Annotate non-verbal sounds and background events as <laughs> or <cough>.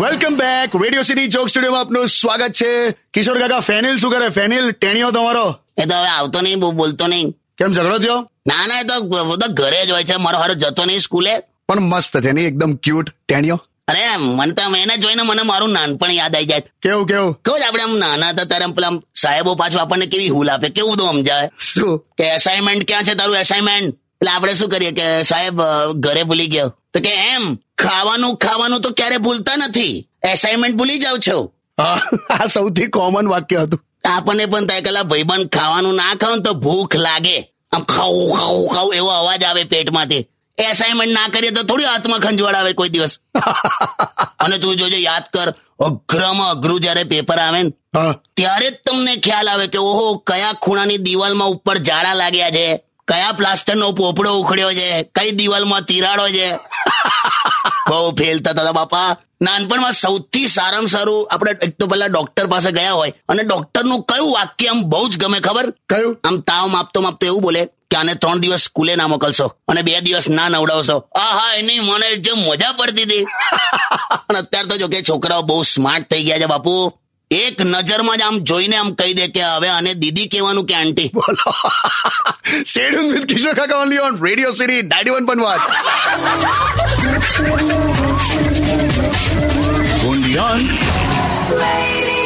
Welcome back Radio City joke સ્ટુડિયોમાં આપનું સ્વાગત છે. કિશોર કાકા ફેનિલ શું કરે? ફેનિલ ટેણીઓ તમારો? એ તો હવે આવતો નહીં બહુ બોલતો નહીં. કેમ ઝઘડો થયો? ના ના એ તો બધા ઘરે જ હોય છે. મારો હારો જતો નહીં સ્કૂલે. પણ મસ્ત છે નહીં એકદમ ક્યુટ ટેણીઓ? અરે મને તો એને જોઈને મને મારું નાનપણ યાદ આવી જાય. કેવું કેવું? કહું આપણે આમ નાના હતા ત્યારે પેલા સાહેબો પાછું આપણને કેવી હુલ આપે? કેવું તો સમજાય શું? કે એસાઇનમેન્ટ ક્યાં છે તારું એસાઇનમેન્ટ એટલે આપણે શું કરીએ કે સાહેબ ઘરે ભૂલી ગયો. તો કે એમ ખાવાનું ખાવાનું તો ક્યારે ભૂલતા નથી. એસાઇનમેન્ટ ભૂલી જાવ છો. આ સૌથી કોમન વાક્ય હતું. આપણને પણ થાય કલા ભાઈબંધ ખાવાનું ના ખાવ તો ભૂખ લાગે. આમ ખાવું ખાવું ખાવું એવો અવાજ આવે પેટમાંથી. એસાઇનમેન્ટ ના કરીએ તો થોડી હાથમાં ખંજવાળ આવે કોઈ દિવસ. <laughs> અને તું જોજે યાદ કર અઘરામાં અઘરું જયારે પેપર આવે ને ત્યારે જ તમને ખ્યાલ આવે કે ઓહો કયા ખૂણાની દિવાલમાં ઉપર જાળા લાગ્યા છે કયા પ્લાસ્ટરનો પોપડો ઉખડ્યો છે કઈ દિવાલમાં તિરાડો છે. <laughs> બહુ ફેલ થતા બાપા. નાનપણમાં સૌથી સારામાં સારું આપણે એક તો પેલા ડોક્ટર પાસે ગયા હોય અને ડોક્ટરનું કયું વાક્ય આમ બહુ જ ગમે ખબર? કયું? આમ તાવ માપતો માપતો એવું બોલે. કે આને ત્રણ દિવસ સ્કૂલે ના મોકલશો અને બે દિવસ ના નવડાવશો. આ હા એની મને જે મજા પડતી હતી. <laughs> અને અત્યારે તો જો કે છોકરાઓ બહુ સ્માર્ટ થઈ ગયા છે બાપુ. એક નજરમાં જ આમ જોઈને આમ કહી દે કે હવે આને દીદી કહેવાનું કે આંટી. બોલો. <laughs> Stadium with Kishore Kaka only on Radio City ninety one point વાત Radio City.